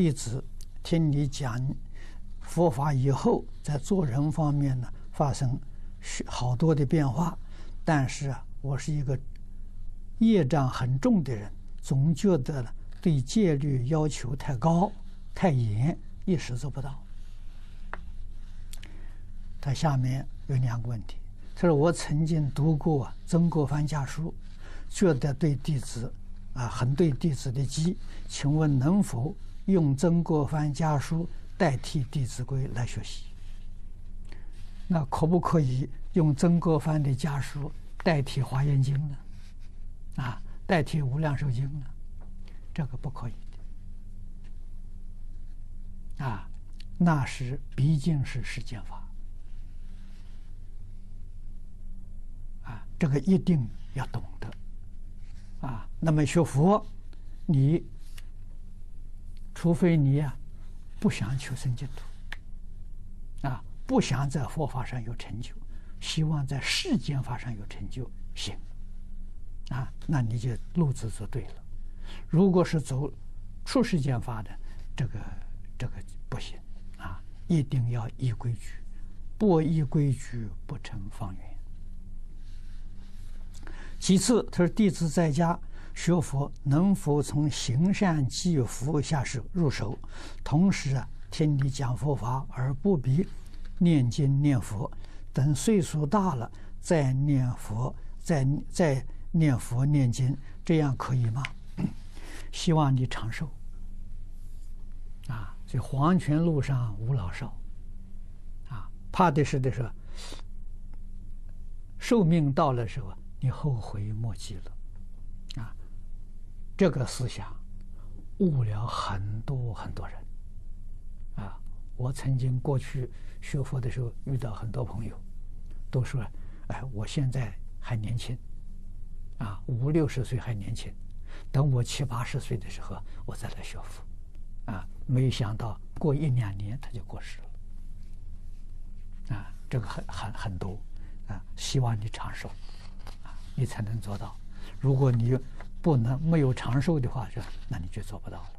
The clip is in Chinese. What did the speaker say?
弟子听你讲佛法以后，在做人方面呢，发生好多的变化，但是啊，我是一个业障很重的人，总觉得呢对戒律要求太高太严，一时做不到。他下面有两个问题，他说我曾经读过《曾国藩家书》，觉得对弟子啊很对弟子的机，请问能否用《曾国藩家书》代替《弟子规》来学习？那可不可以用曾国藩的家书代替《华严经》呢？啊，代替《无量寿经》呢？这个不可以的。啊，那是毕竟是世间法。啊，这个一定要懂。那么学佛，你除非你呀、啊、不想求生净土，啊。不想在佛法上有成就，希望在世间法上有成就，行，啊，那你就路子走对了。如果是走出世间法的，这个这个不行，啊，一定要依规矩，不依规矩不成方圆。其次，他说弟子在家学佛，能否从行善积福下手入手，同时啊，听你讲佛法而不必。念经念佛，等岁数大了再念佛，再再念佛念经，这样可以吗？希望你长寿。啊，这黄泉路上无老少。啊，怕的是的是，寿命到了时候，你后悔莫及了。啊，这个思想误了很多很多人。啊。我曾经过去学佛的时候，遇到很多朋友，都说：“哎，我现在还年轻，啊，五六十岁还年轻，等我七八十岁的时候，我再来学佛。”啊，没想到过一两年他就过世了。啊，这个很很很多，啊，希望你长寿，啊，你才能做到。如果你不能没有长寿的话，就那你就做不到了。